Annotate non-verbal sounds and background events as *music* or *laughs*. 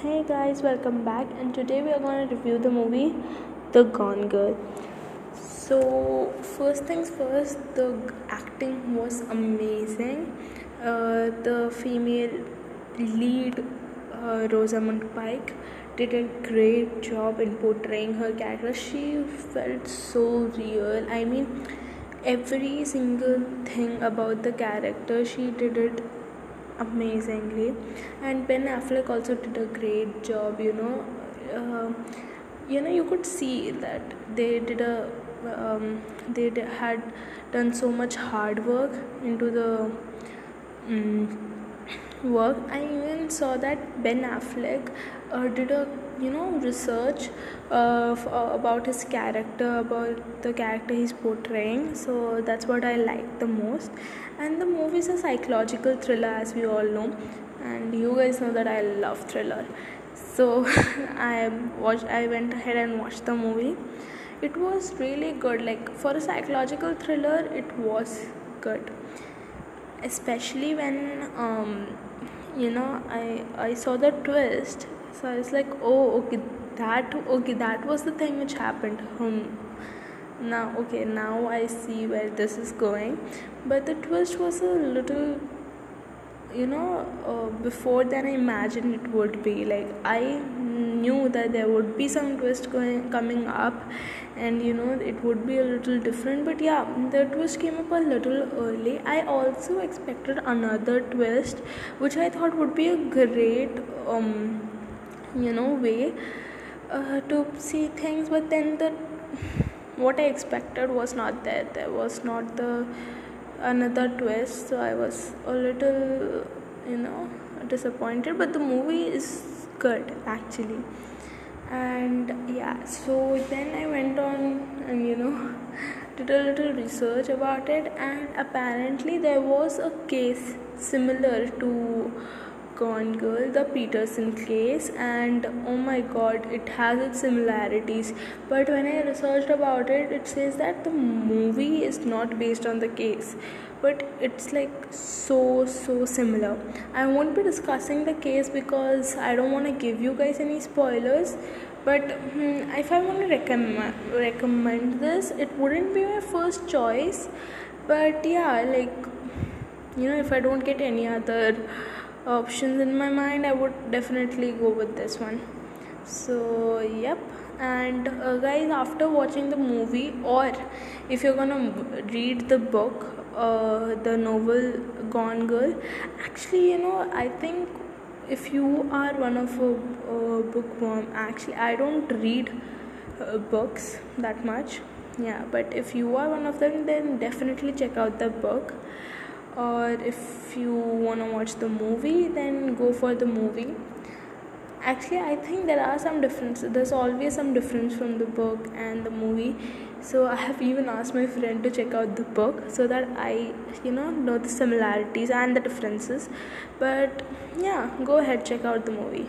Hey guys, welcome back, and today we are going to review the movie The Gone Girl. So, first things first, the acting was amazing. Uh, the female lead, uh, Rosamund Pike, did a great job in portraying her character. She felt so real. I mean, every single thing about the character, she did it amazingly. And ben affleck also did a great job you know. Uh, you know you could see that they did a um, they had done so much hard work into the um, work. I even saw that ben affleck uh, did a you know research uh, f- uh, about his character about the character he's portraying. So that's what i like the most. And the movie is a psychological thriller as we all know. And you guys know that i love thriller. So *laughs* i watched i went ahead and watched the movie. It was really good. Like for a psychological thriller it was good especially when um, you know I I saw the twist. So I was like oh okay that okay that was the thing which happened. Hmm. Now okay now I see where this is going. But the twist was a little you know uh, before than I imagined it would be. Like I knew that there would be some twist going coming up and you know it would be a little different. But yeah the twist came up a little early. I also expected another twist which I thought would be a great um you know way uh, to see things. But then the what I expected was not there. There was not the another twist. So I was a little you know disappointed. But the movie is good actually. And yeah so then I went on and you know *laughs* did a little research about it and apparently there was a case similar to Gone Girl, the Peterson case, and oh my god, it has its similarities. But when I researched about it, it says that the movie is not based on the case, but it's like so so similar. I won't be discussing the case because I don't want to give you guys any spoilers. But hmm, if I want to recommend recommend this, it wouldn't be my first choice. But yeah, like you know, if I don't get any other options in my mind i would definitely go with this one. So yep. And uh, guys after watching the movie or if you're gonna read the book uh, the novel gone girl actually you know i think if you are one of a, bookworm actually i don't read uh, books that much. Yeah but if you are one of them then definitely check out the book or if you want to watch the movie then go for the movie. Actually i think there are some differences there's always some difference from the book and the movie. So i have even asked my friend to check out the book so that i you know know the similarities and the differences. But yeah go ahead check out the movie